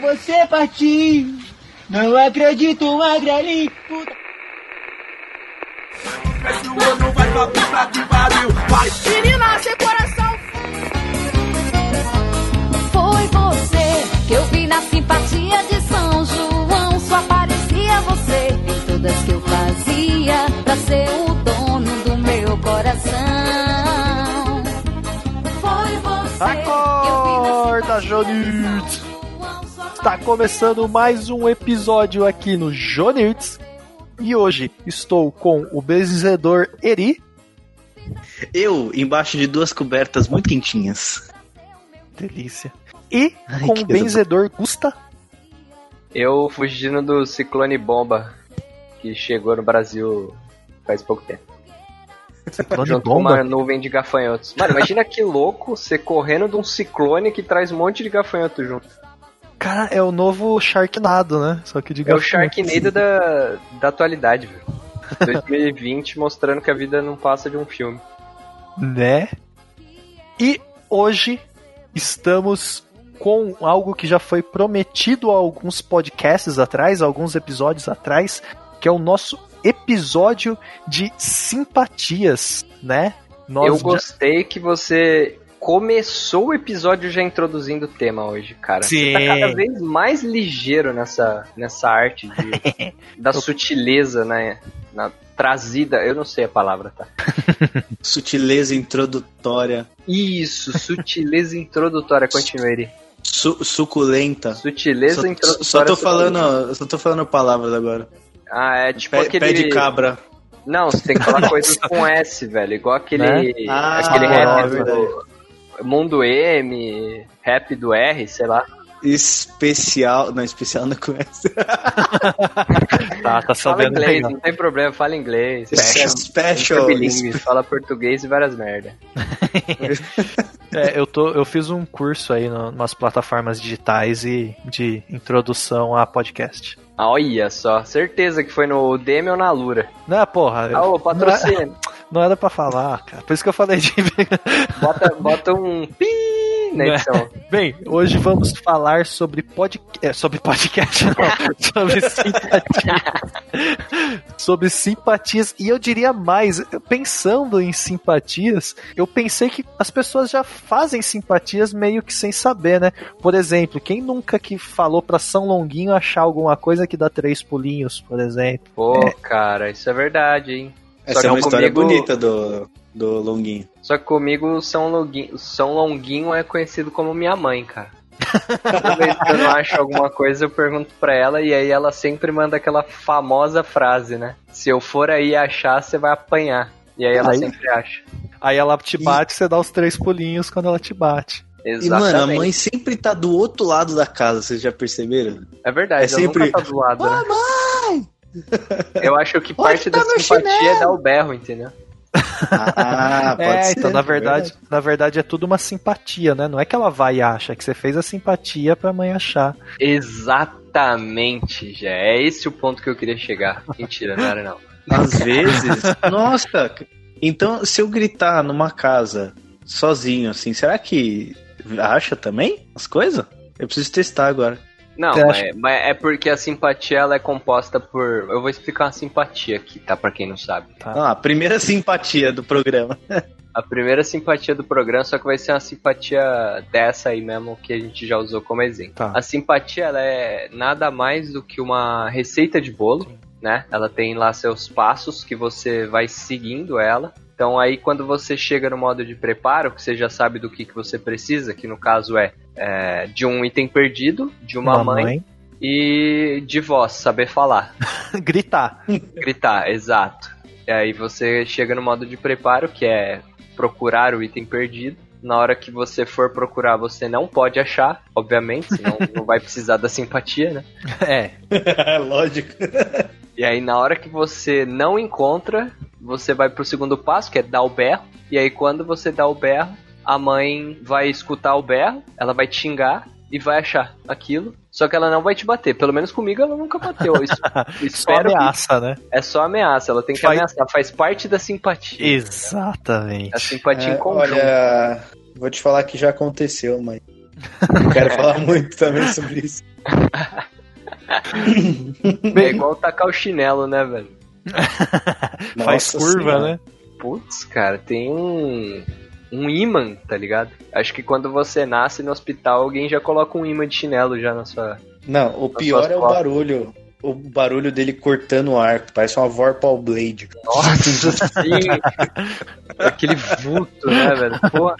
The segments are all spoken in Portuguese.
você partir. Não acredito, Magreli. Puta. Menina, sem coração. Foi você que eu vi na simpatia de São João. Só aparecia você em todas que eu fazia pra ser o dono do meu coração. Foi você Acorda, Jonits! Está começando mais um episódio aqui no Jonits. E hoje estou com o benzedor Eri. Eu, embaixo de duas cobertas muito quentinhas. Delícia. E Ai, com o benzedor Gusta. Eu fugindo do ciclone bomba que chegou no Brasil faz pouco tempo. Ciclone junto com bomba. uma nuvem de gafanhotos. Mano, imagina que louco você correndo de um ciclone que traz um monte de gafanhoto junto. Cara, é o novo Sharknado, né? Só que de É o. Sharknado da, da atualidade, velho. 2020 mostrando que a vida não passa de um filme. Né? E hoje estamos com algo que já foi prometido há alguns podcasts atrás, alguns episódios atrás, que é o nosso episódio de simpatias, né? Nós Eu já- gostei que você começou o episódio já introduzindo o tema hoje, cara. Sim. Você tá cada vez mais ligeiro nessa, nessa arte de, da sutileza, né? Na trazida, eu não sei a palavra, tá? Sutileza introdutória. Isso, sutileza introdutória, continuei. Su- suculenta. Sutileza Só, introdutória. só tô suculenta. falando, só tô falando palavras agora. Ah, é tipo Pé, aquele. pé de cabra. Não, você tem que falar coisas com S, velho. Igual aquele. Né? Ah, aquele é rap verdade. do Mundo M, rap do R, sei lá. Especial. Não, especial não conhece. Tá, tá Fala sabendo inglês, legal. não tem problema, fala inglês. É, Special. bilíngue, fala português e várias merda. É, eu, tô, eu fiz um curso aí no, nas plataformas digitais e de introdução a podcast. Olha só, certeza que foi no Demi ou na Lura. Não, porra, Ah, ô, patrocínio. não era pra falar, cara. Por isso que eu falei de. Bota, bota um pi na edição. Bem, hoje vamos falar sobre pod... é, sobre podcast, não, sobre simpatias. sobre simpatias e eu diria mais, pensando em simpatias, eu pensei que as pessoas já fazem simpatias meio que sem saber, né? Por exemplo, quem nunca que falou pra São Longuinho achar alguma coisa que dá três pulinhos, por exemplo? Pô, cara, isso é verdade, hein? Só Essa que é uma história comigo- bonita do, do Longuinho. Só que comigo São Longuinho, São Longuinho é conhecido como minha mãe, cara. Toda vez que eu não acho alguma coisa, eu pergunto pra ela e aí ela sempre manda aquela famosa frase, né? Se eu for aí achar, você vai apanhar. E aí ela Aí- sempre acha. Aí ela te bate, você dá os três pulinhos quando ela te bate. E, Exatamente. mano, a mãe sempre tá do outro lado da casa, vocês já perceberam? É verdade, é ela sempre- nunca tá do lado, né? Eu acho que Onde parte tá da simpatia é chinelo? dar o berro, entendeu? Ah, pode é, ser. então na é verdade, na verdade é tudo uma simpatia, né? Não é que ela vai e acha, é que você fez a simpatia pra mãe achar. Exatamente, já. É esse o ponto que eu queria chegar. Mentira, não era não. Às vezes. Nossa! Então, se eu gritar numa casa sozinho, assim, será que acha também as coisas? Eu preciso testar agora. Não, mas, acha- mas é porque a simpatia ela é composta por. Eu vou explicar uma simpatia aqui, tá? Pra quem não sabe. Ah, a primeira simpatia do programa. A primeira simpatia do programa, só que vai ser uma simpatia dessa aí mesmo que a gente já usou como exemplo. Tá. A simpatia ela é nada mais do que uma receita de bolo, né? Ela tem lá seus passos que você vai seguindo ela. Então aí quando você chega no modo de preparo, que você já sabe do que, que você precisa, que no caso é, é, de um item perdido, de uma, mãe, e de voz, saber falar. Gritar. Gritar, exato. E aí você chega no modo de preparo, que é procurar o item perdido. Na hora que você for procurar, você não pode achar, obviamente, senão não vai precisar da simpatia, né? É. Lógico. E aí na hora que você não encontra, você vai pro segundo passo, que é dar o berro. E aí quando você dá o berro, a mãe vai escutar o berro, ela vai te xingar e vai achar aquilo. Só que ela não vai te bater. Pelo menos comigo ela nunca bateu. Eu es- Só ameaça, né? É só ameaça, ela tem que Faz- ameaçar. Faz parte da simpatia. Exatamente. A simpatia É, em conjunto. olha, vou te falar que já aconteceu, mas. Não quero falar muito também sobre isso. É igual tacar o chinelo, né, velho? Faz curva, Senhora. né? Putz, cara, tem um. Um imã, tá ligado? Acho que quando você nasce no hospital, alguém já coloca um imã de chinelo já na sua. Não, o pior é o barulho. O barulho dele cortando o arco. Parece uma Vorpal Blade. Nossa, sim! Aquele vulto, né, velho? Porra,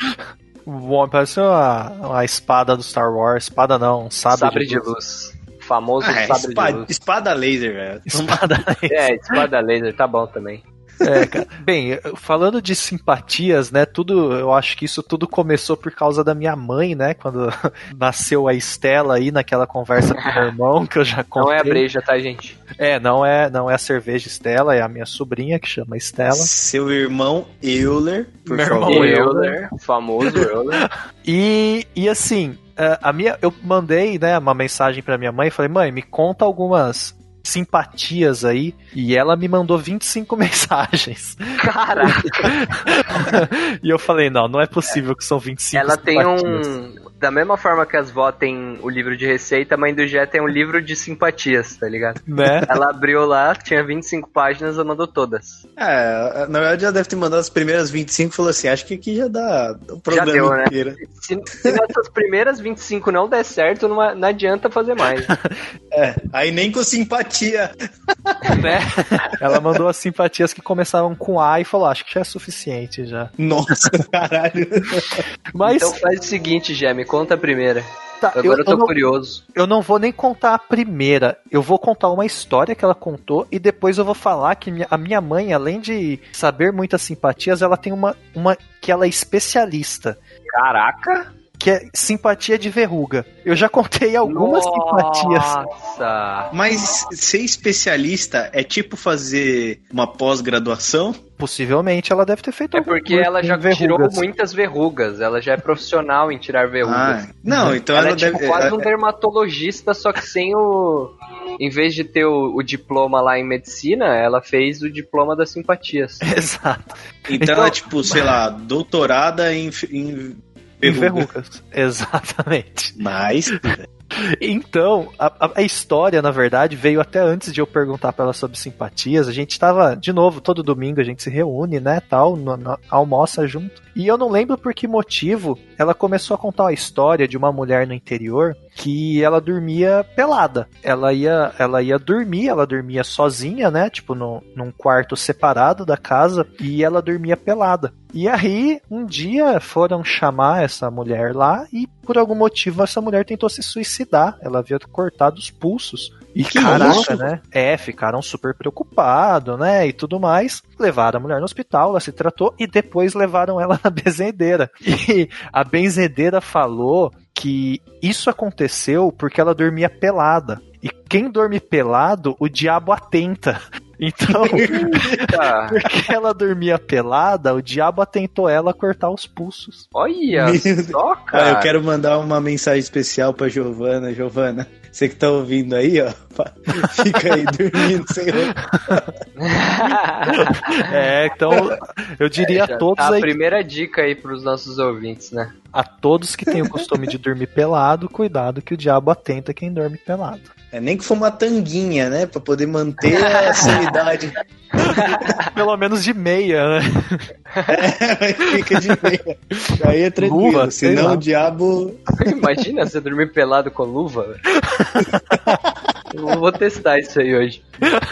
Bom, parece uma, uma espada do Star Wars. Espada não, um sabre, sabre de luz. Famoso Ah, é, espada, luz. espada laser, velho. Espada. É, espada laser, tá bom também. É, cara. Bem, falando de simpatias, né? Tudo, eu acho que isso tudo começou por causa da minha mãe, né? Quando nasceu a Estela aí naquela conversa com o meu irmão, que eu já contei. Não é a breja, tá, gente? É, não é, não é a cerveja Estela, é a minha sobrinha que chama Estela. Seu irmão Euler, por Meu favor. irmão Euler, famoso Euler. E, e assim, a- a minha, eu mandei, né, uma mensagem pra minha mãe e falei, mãe, me conta algumas simpatias aí. E ela me mandou 25 mensagens. Caraca, e eu falei, não, não é possível que são 25 ela tem um. Da mesma forma que as vó tem o livro de receita, a mãe do Jé tem um livro de simpatias, tá ligado? Né? Ela abriu lá, tinha 25 páginas, ela mandou todas. É, na verdade já deve ter mandado as primeiras 25 e falou assim: acho que aqui já dá o programa deu, né? inteiro. Se, se nessas primeiras 25 não der certo, não, não adianta fazer mais. É, aí nem com simpatia. né? Ela mandou as simpatias que começavam com A e falou, acho que já é suficiente já. Nossa, caralho. Mas Então faz o seguinte, me conta a primeira. tá, Agora eu, eu, tô eu não, curioso. eu não vou nem contar a primeira. Eu vou contar uma história que ela contou e depois eu vou falar que minha- a minha mãe, além de saber muitas simpatias, ela tem uma, uma que ela é especialista. Caraca! Que é simpatia de verruga. Eu já contei algumas simpatias. Nossa! Mas ser especialista é tipo fazer uma pós-graduação? Possivelmente ela deve ter feito É porque ela já tirou verrugas. muitas verrugas. Ela já é profissional em tirar verrugas. Ah, não, então ela ela, é tipo deve. quase um é- dermatologista, só que sem o. Em vez de ter o, o diploma lá em medicina, ela fez o diploma das simpatias. Exato. então, então- é tipo, sei lá, doutorada em, em Verrugas. Exatamente. Mas, Então, a, a- a história, na verdade, veio até antes de eu perguntar pra ela sobre simpatias. A gente tava, de novo, todo domingo a gente se reúne, né, tal, no- no- almoça junto. E eu não lembro por que motivo ela começou a contar uma história de uma mulher no interior que ela dormia pelada. Ela ia, ela ia dormir, ela dormia sozinha, né, tipo no, num quarto separado da casa, e ela dormia pelada. E aí, um dia foram chamar essa mulher lá e por algum motivo essa mulher tentou se suicidar. Ela havia cortado os pulsos. E Que caraca, isso? né? É, ficaram super preocupados, né? E tudo mais. Levaram a mulher no hospital, ela se tratou e depois levaram ela na benzedeira. E a benzedeira falou que isso aconteceu porque ela dormia pelada. E quem dorme pelado, o diabo atenta. Então, porque ela dormia pelada, o diabo atentou ela a cortar os pulsos. Olha Meu só, ah, cara. eu quero mandar uma mensagem especial pra Giovana. Giovana, você que tá ouvindo aí, ó, fica aí dormindo sem roupa. É, então eu diria Já a todos tá a aí, primeira dica aí pros nossos ouvintes, né? A todos que têm o costume de dormir pelado, cuidado que o diabo atenta quem dorme pelado. É nem que for uma tanguinha, né? Pra poder manter a sanidade. Pelo menos de meia, né? É, fica de meia. Aí é tranquilo. Luva, senão o diabo. Imagina você dormir pelado com luva. velho. Eu vou testar isso aí hoje.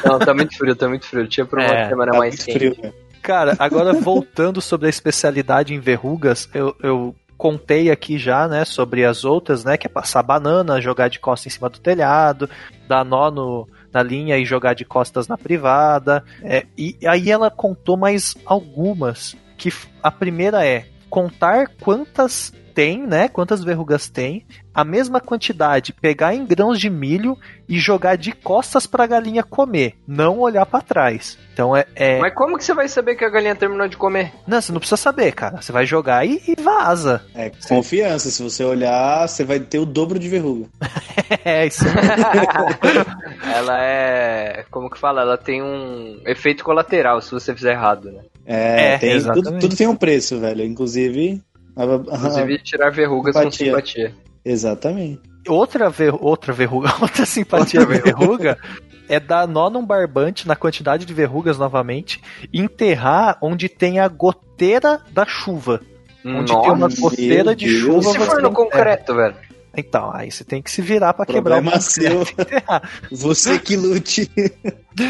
Não, tá muito frio, tá muito frio. Tinha pra uma É, semana tá mais quente. frio. né? Cara, agora voltando sobre a especialidade em verrugas, eu, eu contei aqui já, né, sobre as outras, né, que é passar banana, jogar de costas em cima do telhado, dar nó no, na linha e jogar de costas na privada. É, e aí ela contou mais algumas, que a primeira é contar quantas tem, né, quantas verrugas tem, a mesma quantidade, pegar em grãos de milho e jogar de costas pra galinha comer, não olhar pra trás. Então é, é Mas como que você vai saber que a galinha terminou de comer? não, você não precisa saber, cara. Você vai jogar e, e vaza. É, confiança. Se você olhar, você vai ter o dobro de verruga. É, isso. Ela é. Como que fala? Ela tem um efeito colateral se você fizer errado, né? É, É, tem, tudo, tudo tem um preço, velho. Inclusive. Inclusive tirar verrugas com Simpatia. Exatamente. Outra, ver, outra verruga, outra simpatia outra verruga é dar nó num barbante na quantidade de verrugas novamente e enterrar onde tem a goteira da chuva. Onde Nossa, tem uma goteira de Deus. chuva. E se for no concreto, velho? Então, aí você tem que se virar para quebrar o seu. Você que lute.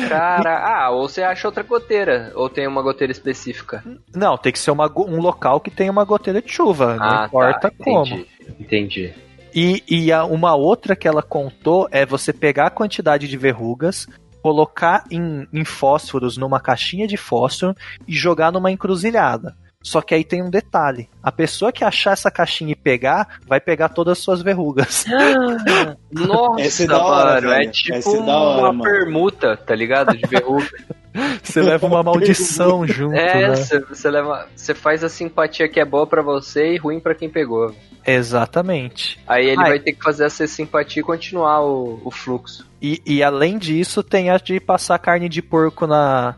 Cara, ah, ou você acha outra goteira, ou tem uma goteira específica? Não, tem que ser uma, um local que tenha uma goteira de chuva, não ah, importa tá, como. Entendi. entendi. E, e a, uma outra que ela contou é você pegar a quantidade de verrugas, colocar em, em fósforos numa caixinha de fósforo e jogar numa encruzilhada. Só que aí tem um detalhe: a pessoa que achar essa caixinha e pegar, vai pegar todas as suas verrugas. Nossa, Essa é da hora, mano, é velho. tipo é da hora, uma mano. permuta, tá ligado? De verruga. Você leva uma maldição junto, é, né? você você leva, você faz a simpatia que é boa pra você e ruim pra quem pegou. Exatamente. Aí ele Ai. vai ter que fazer essa simpatia e continuar o, o fluxo. E, e além disso, tem a de passar carne de porco na,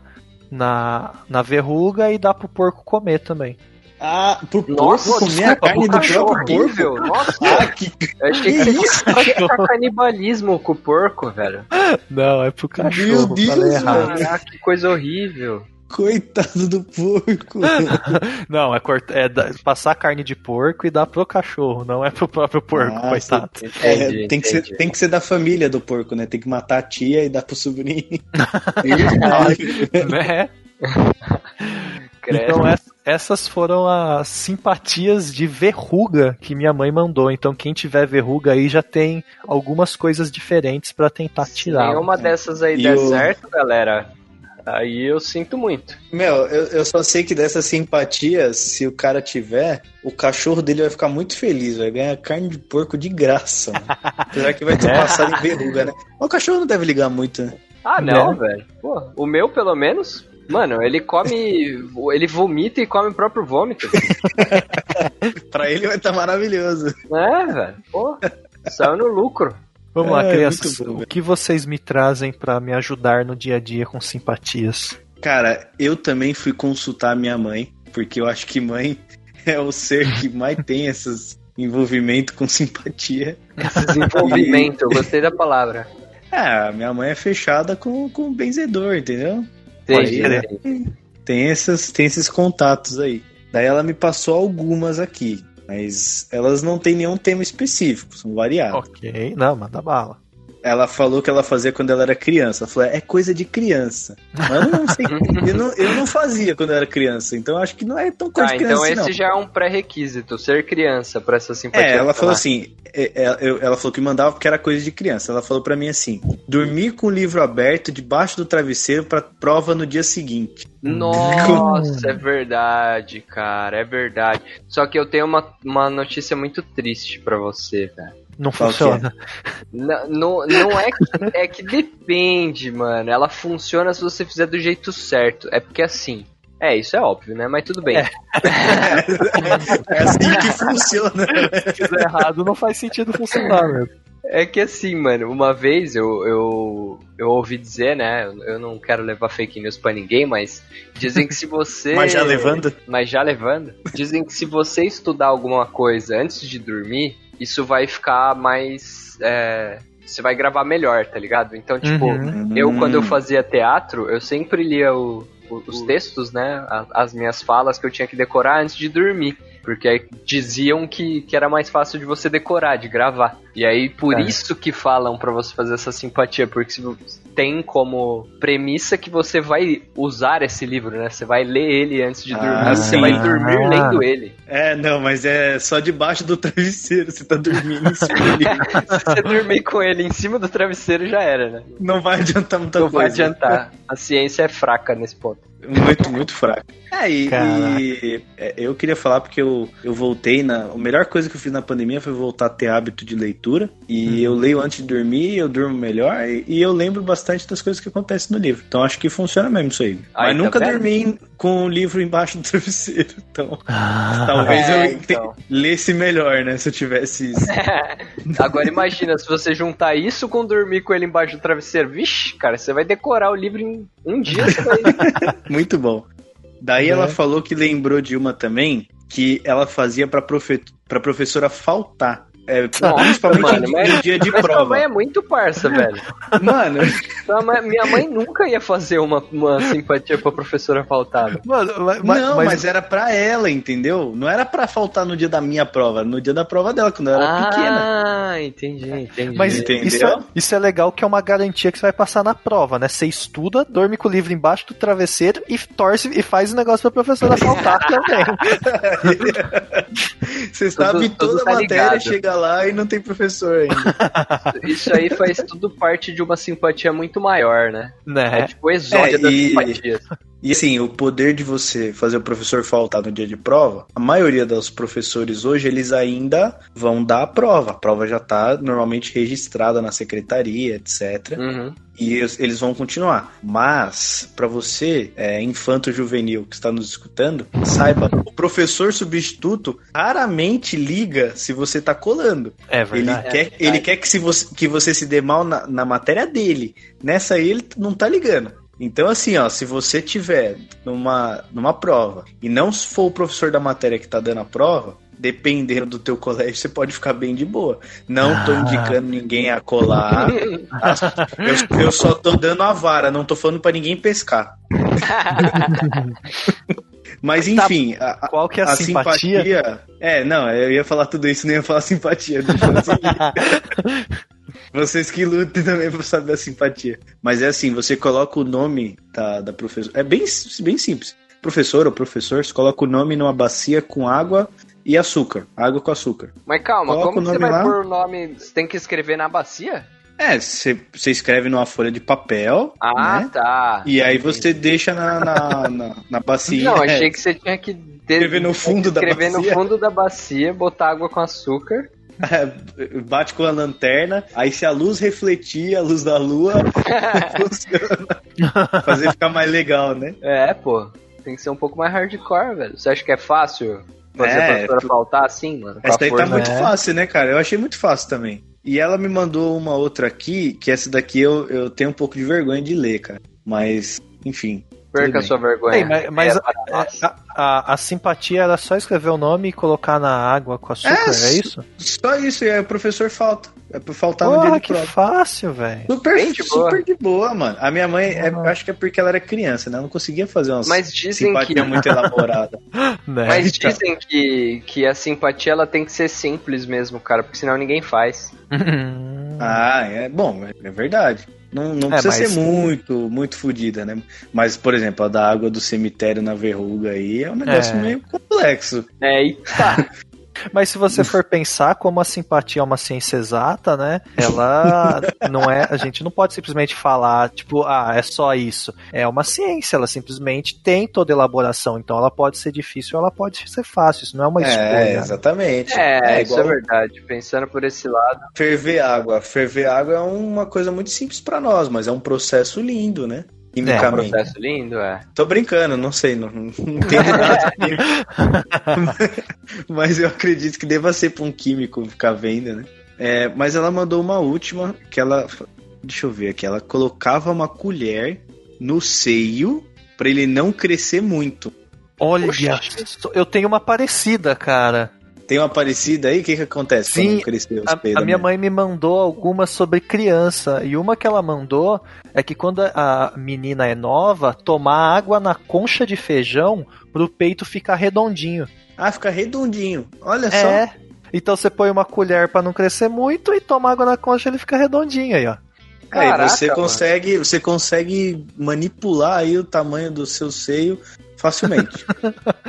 na, na verruga e dar pro porco comer também. Ah, pro Nossa, porco comer a desculpa, carne do cachorro horrível. Nossa, Ah, que... eu achei que você ia praticar canibalismo com o porco, velho. Não, é pro cachorro. Meu Deus, falei errado. mano. Caraca, que coisa horrível. Coitado do porco. Não, é, corta, é passar carne de porco e dar pro cachorro, não é pro próprio porco, Nossa, coitado. É, Entendi, tem, que ser, tem que ser da família do porco, né? Tem que matar a tia e dar pro sobrinho. né? Então ess- essas foram as simpatias de verruga que minha mãe mandou. Então quem tiver verruga aí já tem algumas coisas diferentes pra tentar tirar. nenhuma dessas aí E der o- certo, galera, aí eu sinto muito. Meu, eu, eu só sei que dessas simpatias, se o cara tiver, o cachorro dele vai ficar muito feliz, vai ganhar carne de porco de graça. mano. Apesar que vai ter É. passado em verruga, né? Mas o cachorro não deve ligar muito, né? Ah, não, Né? velho. Pô, o meu, pelo menos, mano, ele come. ele vomita e come o próprio vômito. Pra ele vai estar maravilhoso. é, velho. Pô, saiu no lucro. Vamos lá, É, crianças. muito bom, o que vocês me trazem pra me ajudar no dia a dia com simpatias? Cara, eu também fui consultar minha mãe, porque eu acho que mãe é o ser que mais tem esses envolvimento com simpatia. Desenvolvimento, eu gostei da palavra. Ah, minha mãe é fechada com, com o benzedor, entendeu? Entendi. Pode entendi. Tem, essas, tem esses contatos aí. Daí ela me passou algumas aqui, mas elas não têm nenhum tema específico, são variadas. Ok, não, manda bala. Ela falou que ela fazia quando ela era criança. Ela falou, é coisa de criança. Mas eu não sei. eu, não, eu não fazia quando eu era criança, então eu acho que não é tão coisa Tá, de criança. então esse não. já é um pré-requisito, ser criança pra essa simpatia. É, ela falou assim, é, é, ela falou que mandava porque era coisa de criança. Ela falou pra mim assim: dormir com o livro aberto debaixo do travesseiro pra prova no dia seguinte. Nossa, é verdade, cara, é verdade. Só que eu tenho uma, uma notícia muito triste pra você, velho. Não que funciona. Não, não, não é que, é que depende, mano. Ela funciona se você fizer do jeito certo. É porque assim. É, isso é óbvio, né? Mas tudo bem. É. É assim que funciona. Se fizer errado, não faz sentido funcionar mesmo. É que assim, mano, uma vez eu, eu, eu ouvi dizer, né? eu- Eu não quero levar fake news pra ninguém, mas dizem que se você. Mas já levando? Mas já levando. Dizem que se você estudar alguma coisa antes de dormir, isso vai ficar mais. é, você vai gravar melhor, tá ligado? Então, tipo, Uhum. eu quando eu fazia teatro, eu sempre lia o- o- os textos, né? a- As minhas falas que eu tinha que decorar antes de dormir. Porque aí diziam que, que era mais fácil de você decorar, de gravar. E aí, por É. isso que falam pra você fazer essa simpatia, porque se tem como premissa que você vai usar esse livro, né? Você vai ler ele antes de Ah, dormir, você sim. vai dormir Ah. lendo ele. É, não, mas é só debaixo do travesseiro. Você tá dormindo em cima dele. Se você dormir com ele em cima do travesseiro, já era, né? Não vai adiantar muita Não vai coisa. adiantar. A ciência é fraca nesse ponto. Muito, muito fraco. É, e, e, é, eu queria falar porque eu, eu voltei na. A melhor coisa que eu fiz na pandemia foi voltar a ter hábito de leitura. E eu leio antes de dormir, eu durmo melhor e, e eu lembro bastante das coisas que acontecem no livro. Então acho que funciona mesmo isso aí. Aí, Mas tá nunca vendo? dormi com o livro embaixo do travesseiro. Então Ah, talvez É, eu então. lesse melhor, né? Se eu tivesse isso. Agora imagina, se você juntar isso com dormir com ele embaixo do travesseiro, vixe, cara, você vai decorar o livro em um dia. Você vai... Muito bom. Daí Né? ela falou que lembrou de uma também que ela fazia pra, profe pra professora faltar. É, Nossa, principalmente mano, em- mas- no dia de Mas prova. mãe é muito parça, velho. Mano, mãe- minha mãe nunca ia fazer uma, uma simpatia pra professora faltada. Mano, mas, não, mas- mas... era pra ela, entendeu? Não era pra faltar no dia da minha prova, era no dia da prova dela, quando eu era pequena. Ah, entendi, entendi. Mas Entendeu? isso é, isso é legal que é uma garantia que você vai passar na prova, né? Você estuda, dorme com o livro embaixo do travesseiro e torce e faz o negócio pra professora faltar também. Você sabe toda tá a matéria, ligado. chega lá e não tem professor ainda. Isso aí faz tudo parte de uma simpatia muito maior, né? É né? tipo o exódio É, das e- simpatias. E assim, o poder de você fazer o professor faltar no dia de prova, a maioria dos professores hoje, eles ainda vão dar a prova. A prova já tá normalmente registrada na secretaria, etc. Uhum. E eles, vão continuar. Mas, pra você, é, infanto juvenil que está nos escutando, saiba, o professor substituto raramente liga se você tá colando. É Ele verdade. quer, ele quer que, se você, que você se dê mal na, na matéria dele. Nessa aí ele não tá ligando. Então, assim, ó, se você tiver numa, numa prova e não for o professor da matéria que tá dando a prova, dependendo do teu colégio, você pode ficar bem de boa. Não tô Ah. indicando ninguém a colar. Eu, eu só tô dando a vara, não tô falando pra ninguém pescar. Mas enfim, a, a- Qual que é a, a simpatia? simpatia. É, não, eu ia falar tudo isso, nem ia falar simpatia. Vocês que lutem também pra saber a simpatia. Mas é assim, você coloca o nome da, da professora. É bem, bem simples. Professor ou professor, você coloca o nome numa bacia com água e açúcar. Água com açúcar. Mas calma, Coloca como você vai lá. pôr o nome? Você tem que escrever na bacia? É, você, escreve numa folha de papel. Ah, né? tá. E aí você deixa na, na, na, na bacia. Não, É, achei que você tinha que ter- Escrever no fundo da escrever bacia. no fundo da bacia, botar água com açúcar. bate com a lanterna, aí se a luz refletir, a luz da lua, funciona. Fazer ficar mais legal, né? É, pô. Tem que ser um pouco mais hardcore, velho. Você acha que é fácil fazer É, a professora tu- faltar assim, mano? Essa daí tá muito né? fácil, né, cara? Eu achei muito fácil também. E ela me mandou uma outra aqui, que essa daqui eu, eu tenho um pouco de vergonha de ler, cara. Mas, enfim. Perca a sua vergonha. Ei, mas mas É, a, a- a- a simpatia era só escrever o nome e colocar na água com açúcar, É, é, isso? Só isso, e aí o professor falta. É pra faltar no dia Porra, de que prova. fácil, velho. Super, Bem de boa. super de boa, mano. A minha mãe, é, eu acho que é porque ela era criança, né? Ela não conseguia fazer uma Mas dizem simpatia que- muito elaborada. Né? Mas Então. dizem que, que a simpatia ela tem que ser simples mesmo, cara, porque senão ninguém faz. Ah, é bom, é, é verdade. Não, não É, precisa mas- ser muito, muito fodida, né? Mas, por exemplo, a da água do cemitério na verruga aí é um negócio É. meio complexo. É, eita. Mas se você for pensar como a simpatia é uma ciência exata, né? Ela não é. A gente não pode simplesmente falar, tipo, ah, é só isso. É uma ciência, ela simplesmente tem toda elaboração. Então ela pode ser difícil, ela pode ser fácil. Isso não é uma É, escolha. exatamente. É, isso é igual verdade. Pensando por esse lado. ferver água. Ferver água é uma coisa muito simples pra nós, mas é um processo lindo, né? É um processo lindo, é. Tô brincando, não sei, não, não entendo nada. Mas eu acredito que deva ser pra um químico ficar vendo, né? É, mas ela mandou uma última que ela. Deixa eu ver aqui. Ela colocava uma colher no seio pra ele não crescer muito. Olha, Poxa. eu tenho uma parecida, cara. Tem uma parecida aí? O que que acontece Sim, crescer os A, peidos a minha da mãe me mandou algumas sobre criança. E uma que ela mandou é que quando a menina é nova, tomar água na concha de feijão pro peito ficar redondinho. Ah, fica redondinho. Olha só. É. Então você põe uma colher pra não crescer muito e toma água na concha ele fica redondinho aí, ó. Aí Caraca, você mano. consegue, você consegue manipular aí o tamanho do seu seio facilmente.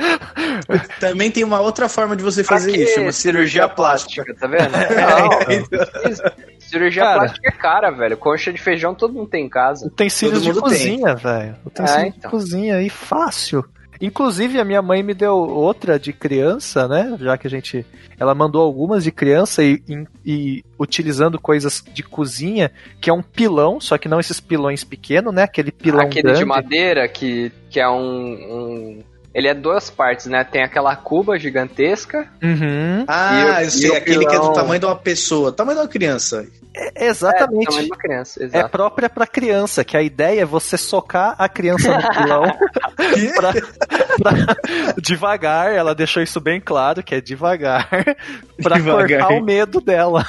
Também tem uma outra forma de você fazer isso, chama cirurgia plástica. tá vendo? É, Não, então, isso- cirurgia Cara. plástica é cara, velho. Concha de feijão todo mundo tem em casa. Utensílios de cozinha, velho. Utensílios então. de cozinha aí, fácil. Inclusive, a minha mãe me deu outra de criança, né? Já que a gente. Ela mandou algumas de criança e, e- e utilizando coisas de cozinha, que é um pilão, só que não esses pilões pequenos, né? Aquele pilão Aquele grande. de madeira que, que é um, um, ele é duas partes, né? Tem aquela cuba gigantesca. Uhum. Ah, E o- eu sei, e aquele que é do tamanho de uma pessoa, tamanho de uma criança. É, exatamente. É, tamanho de uma criança, É exato. própria pra criança, que a ideia é você socar a criança no pilão pra, pra- devagar, ela deixou isso bem claro, que é devagar, pra Devagar. cortar o medo dela.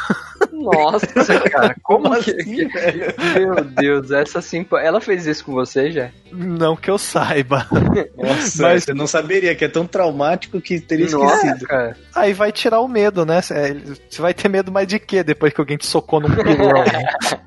Nossa, cara, como, Como que... assim, velho? Meu Deus, essa simpa... Ela fez isso com você, já? Não que eu saiba. Nossa, Mas- você não saberia que é tão traumático que teria Nossa, esquecido. cara. Aí vai tirar o medo, né? Cê- Você vai ter medo mais de quê depois que alguém te socou num pilão?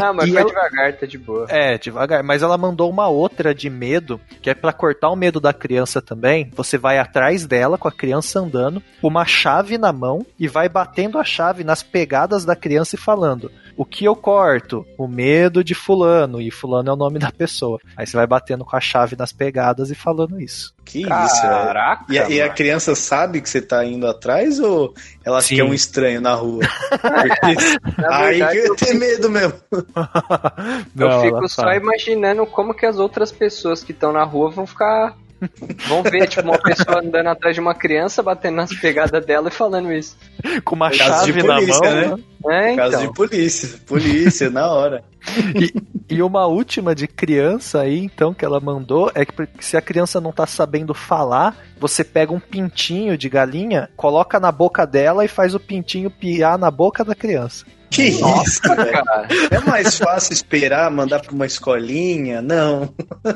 Ah, mas e vai ela- devagar, tá de boa. É, devagar. Mas ela mandou uma outra de medo, que é pra cortar o medo da criança também. Você vai atrás dela com a criança andando, com uma chave na mão e vai batendo a chave nas pegadas da criança e falando: O que eu corto? O medo de Fulano. E Fulano é o nome da pessoa. Aí você vai batendo com a chave nas pegadas e falando isso. Que isso, velho. Caraca, E a, e a criança sabe que você tá indo atrás ou ela acha Sim. que é um estranho na rua? Na aí verdade, eu eu tenho medo mesmo. Eu Não, fico ela só fala. imaginando como que as outras pessoas que estão na rua vão ficar. Vão ver, tipo, uma pessoa andando atrás de uma criança, batendo nas pegadas dela e falando isso. Com uma Caso de chave na polícia, mão. né? É, Caso então. de polícia. Polícia, na hora. E uma última de criança aí, então, que ela mandou, é que se a criança não tá sabendo falar, você pega um pintinho de galinha, coloca na boca dela e faz o pintinho piar na boca da criança. Que isso, velho? Cara, É mais fácil esperar, mandar pra uma escolinha? Não.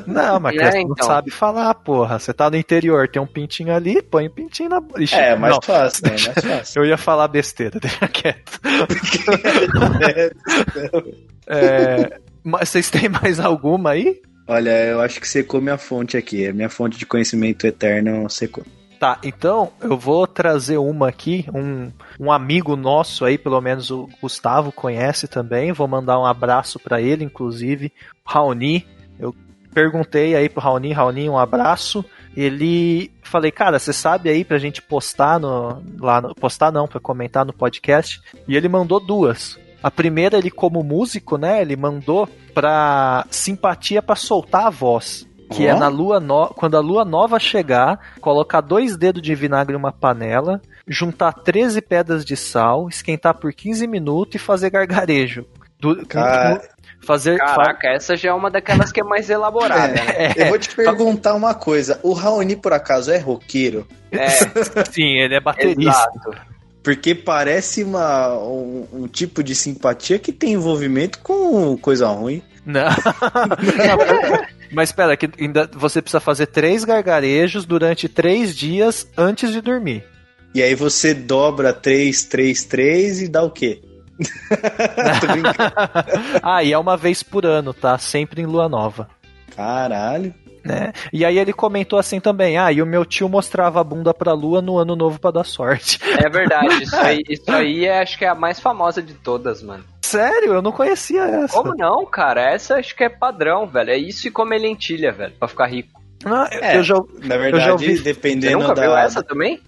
Não, mas a É, criança não então. sabe falar, porra. Você tá no interior, tem um pintinho ali, põe o pintinho na boca. É, mais não, fácil, né? Mais fácil. eu ia falar besteira, deixa quieto. É. Mas vocês têm mais alguma aí? Olha, eu acho que secou minha fonte aqui. A minha fonte de conhecimento eterno secou. Tá, então eu vou trazer uma aqui, um, um amigo nosso aí, pelo menos o Gustavo conhece também, vou mandar um abraço pra ele, inclusive, Raoni. Eu perguntei aí pro Raoni, Raoni, um abraço. Ele falei, cara, você sabe aí pra gente postar no lá no, postar não, pra comentar no podcast. E ele mandou duas. A primeira ele como músico, né, ele mandou pra simpatia pra soltar a voz. Que é na lua no... quando a lua nova chegar, colocar dois dedos de vinagre em uma panela, juntar 13 pedras de sal, esquentar por 15 minutos e fazer gargarejo. Du- Cara, fazer caraca, essa já é uma daquelas que é mais elaborada, né? Eu vou te perguntar uma coisa. O Raoni, por acaso, é roqueiro? É, Sim, ele é baterista. exato. Porque parece uma, um, um tipo de simpatia que tem envolvimento com coisa ruim. Não. Mas espera, que ainda você precisa fazer três gargarejos durante três dias antes de dormir. E aí você dobra 3, 3, 3 e dá o quê? Tô brincando. ah, e é uma vez por ano, tá? Sempre em lua nova. Caralho. Né? E aí ele comentou assim também: ah, e o meu tio mostrava a bunda pra lua no ano novo pra dar sorte. É verdade, isso aí, isso aí é, acho que é a mais famosa de todas, mano. Sério, eu não conhecia essa. Como não, cara? Essa acho que é padrão, velho. É isso e comer lentilha, velho, pra ficar rico. Ah, eu- É. eu já, Na verdade, ouvi- Você dependendo nunca da. viu essa também?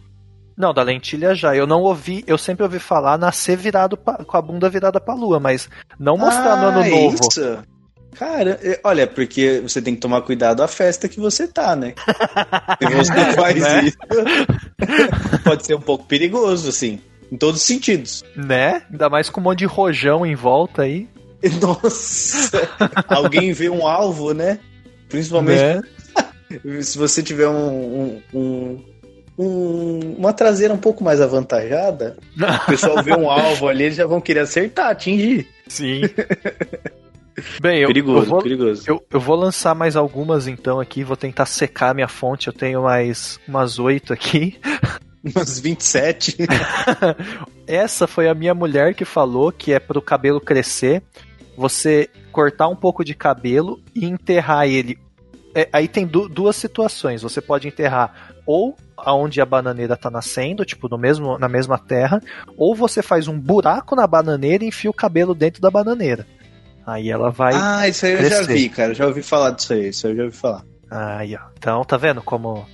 Não, da lentilha já. Eu não ouvi, eu sempre ouvi falar nascer virado pa- com a bunda virada pra lua, mas não mostrar no ano Ah, novo. Isso. Cara, é- olha, porque você tem que tomar cuidado a festa que você tá, né? Se você faz Né? isso, pode ser um pouco perigoso, assim, em todos os sentidos. Né? Ainda mais com um monte de rojão em volta aí. Nossa! Alguém vê um alvo, né? Principalmente Né? se você tiver um, um- um- um- uma traseira um pouco mais avantajada, o pessoal vê um alvo ali, eles já vão querer acertar, atingir. Sim. Bem, eu, perigoso, eu vou, perigoso. eu, eu vou lançar mais algumas então aqui, vou tentar secar minha fonte, eu tenho mais umas oito aqui. Uns 27. Essa foi a minha mulher que falou que é pro cabelo crescer, você cortar um pouco de cabelo e enterrar ele. É, aí tem du- duas situações. Você pode enterrar ou aonde a bananeira tá nascendo, tipo no mesmo, na mesma terra, ou você faz um buraco na bananeira e enfia o cabelo dentro da bananeira. Aí ela vai. Ah, isso aí eu já crescer. vi, cara. Já ouvi falar disso aí. Isso aí eu já ouvi falar. Aí, ó. Então, tá vendo como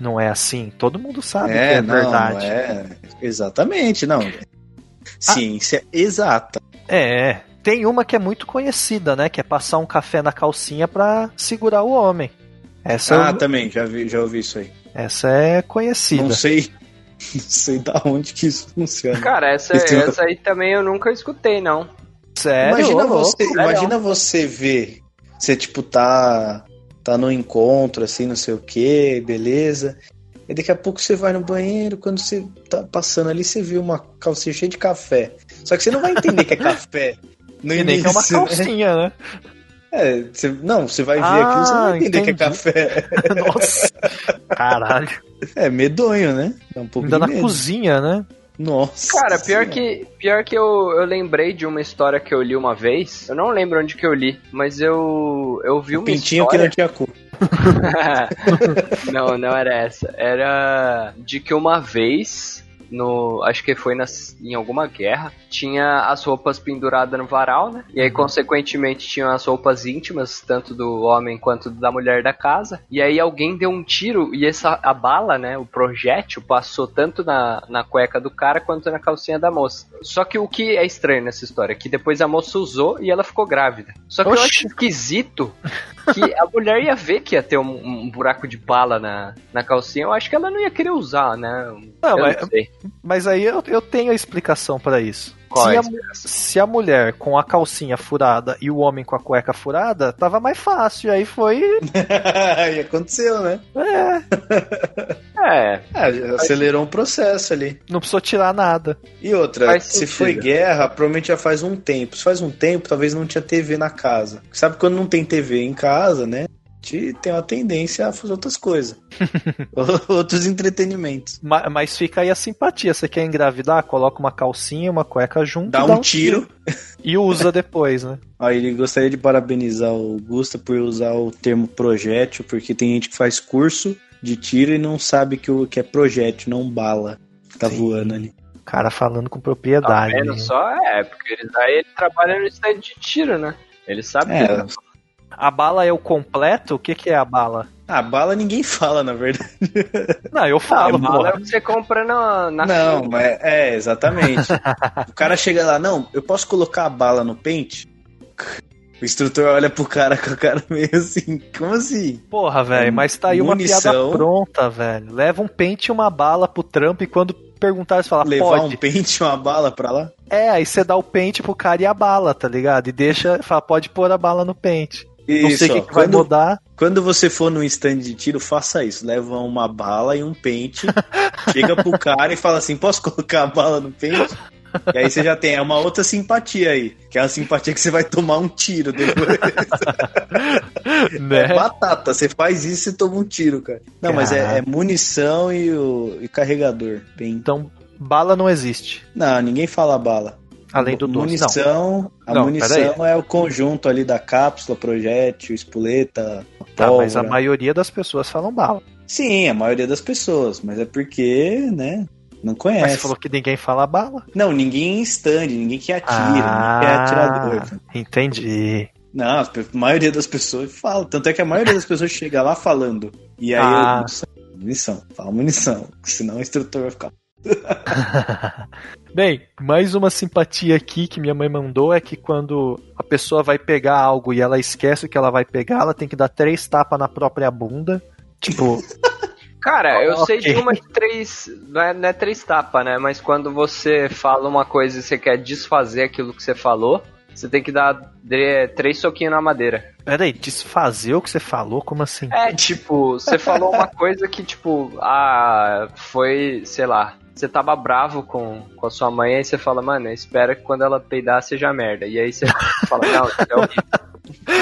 não é assim? Todo mundo sabe que é, é não, verdade. é. Exatamente, não. Ciência exata. É, tem uma que é muito conhecida, né? Que é passar um café na calcinha pra segurar o homem. Essa, Ah, também, já, vi, já ouvi isso aí. essa é conhecida. Não sei. Não sei da onde que isso funciona. Cara, essa, essa aí também eu nunca escutei, não. Sério? imagina, Ô, louco. você, imagina você ver. Você, tipo, tá. Tá no encontro, assim, não sei o que, beleza. E daqui a pouco você vai no banheiro, quando você tá passando ali, você vê uma calcinha cheia de café. Só que você não vai entender que é café. No E nem que é uma início, né? calcinha, né? É, você- não, você vai ver Ah, aquilo, você não vai entender que é entendi. café. Nossa. Caralho. É medonho, né? É um pouco Ainda na medo. cozinha, né? Nossa. Cara, pior que, pior que eu, eu lembrei de uma história que eu li uma vez. Eu não lembro onde que eu li, mas eu, eu vi O uma pintinho que história. não tinha cor. não, não era essa. Era de que uma vez, no, acho que foi nas, em alguma guerra, tinha as roupas penduradas no varal, né? E aí, consequentemente, tinham as roupas íntimas, tanto do homem quanto da mulher da casa. E aí alguém deu um tiro e essa a bala, né? O projétil passou tanto na, na cueca do cara quanto na calcinha da moça. Só que o que é estranho nessa história é que depois a moça usou e ela ficou grávida. Só que eu Oxi. acho esquisito que a mulher ia ver que ia ter um, um buraco de bala na, na calcinha. Eu acho que ela não ia querer usar, né? Não, eu mas, não sei. Mas aí eu, eu tenho a explicação pra isso. Se, é a, se a mulher com a calcinha furada e o homem com a cueca furada, tava mais fácil. Aí foi. e aconteceu, né? É, É, Ah, acelerou um processo ali. não precisou tirar nada. E outra, Faz se sentido. foi guerra, provavelmente já faz um tempo. Se faz um tempo, talvez não tinha TV na casa. Sabe quando não tem TV em casa, né? A gente tem uma tendência a fazer outras coisas. Outros entretenimentos. Ma- Mas fica aí a simpatia. Você quer engravidar? Coloca uma calcinha uma cueca junto. Dá e um tiro. E usa depois, né? Ó, ele gostaria de parabenizar o Gusta por usar o termo projétil, porque tem gente que faz curso de tiro e não sabe que, o, que é projétil, não bala. que Tá Sim. voando ali. O cara falando com tá propriedade. vendo né? só? É, porque ele, aí ele trabalha no stand de tiro, né? Ele sabe É, que A bala é o completo? O que, que é a bala? a bala ninguém fala, na verdade. Não, eu a falo, bala é o que você compra na, na não, mas é, exatamente. o cara chega lá, não, eu posso colocar a bala no pente? O instrutor olha pro cara com a cara meio assim, como assim? Porra, velho, mas tá aí uma Munição. piada pronta, velho. Leva um pente e uma bala pro trampo e quando perguntar, você fala, Levar pode. um pente e uma bala pra lá? É, aí você dá o pente pro cara e a bala, tá ligado? E deixa, fala, pode pôr a bala no pente. Não sei o que, que vai quando, mudar. quando você for no stand de tiro, faça isso. Leva uma bala e um pente, chega pro cara e fala assim, posso colocar a bala no pente? E aí você já tem é uma outra simpatia aí, que é a simpatia que você vai tomar um tiro depois. É Né? batata, você faz isso e toma um tiro, cara. Não, mas é, é munição e o e carregador. Bem... Então, bala não existe. Não, ninguém fala bala. Além do doce. Não. munição, a Não, munição é o conjunto ali da cápsula, projétil, espoleta, Tá, mas a pólvora. maioria das pessoas falam bala. Sim, a maioria das pessoas, mas é porque, né, não Mas conhece. você falou que ninguém fala bala. Não, ninguém em stand, ninguém que atira, ninguém que é atirador. Ah, entendi. Não, a maioria das pessoas fala. Tanto é que a maioria das pessoas chega lá falando. E aí Ah. eu. Munição, fala munição. Senão o instrutor vai ficar. Bem, mais uma simpatia aqui que minha mãe mandou é que quando a pessoa vai pegar algo e ela esquece o que ela vai pegar, ela tem que dar três tapas na própria bunda. Tipo, Cara, eu sei Ok. de uma de três. Não é, não é três tapas, né? Mas quando você fala uma coisa e você quer desfazer aquilo que você falou, você tem que dar três soquinhos na madeira. peraí, desfazer o que você falou? Como assim? É, tipo, você falou uma coisa que, tipo, ah, foi, sei lá, você tava bravo com, com a sua mãe, aí você fala, mano, espera que quando ela peidar seja merda. E aí você fala, não, isso é horrível.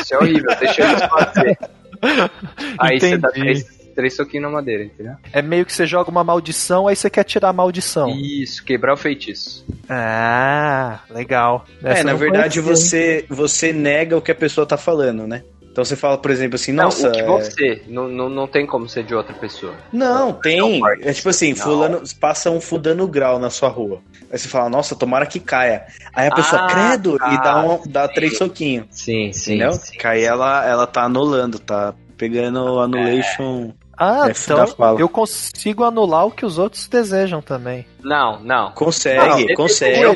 Isso é horrível, deixa eu desfazer. Aí você dá três, três soquinhos na madeira, entendeu? É meio que você joga uma maldição, aí você quer tirar a maldição. Isso, quebrar o feitiço. Ah, legal. Essa é, na verdade você, você nega o que a pessoa tá falando, né? Então você fala, por exemplo, assim, Não, nossa. o que é- você, não, não, não tem como ser de outra pessoa. Não, tem. É tipo assim, Não. fulano passa um fudando grau na sua rua. Aí você fala, nossa, tomara que caia. Aí a pessoa, Ah, credo, e tá, dá, um, dá sim. três soquinhos. Sim, sim. Entendeu? sim. Que aí ela, ela tá anulando, tá pegando annulation. Ah, É, da então fala. eu consigo anular o que os outros desejam também. Não, não. Consegue, Não, você consegue.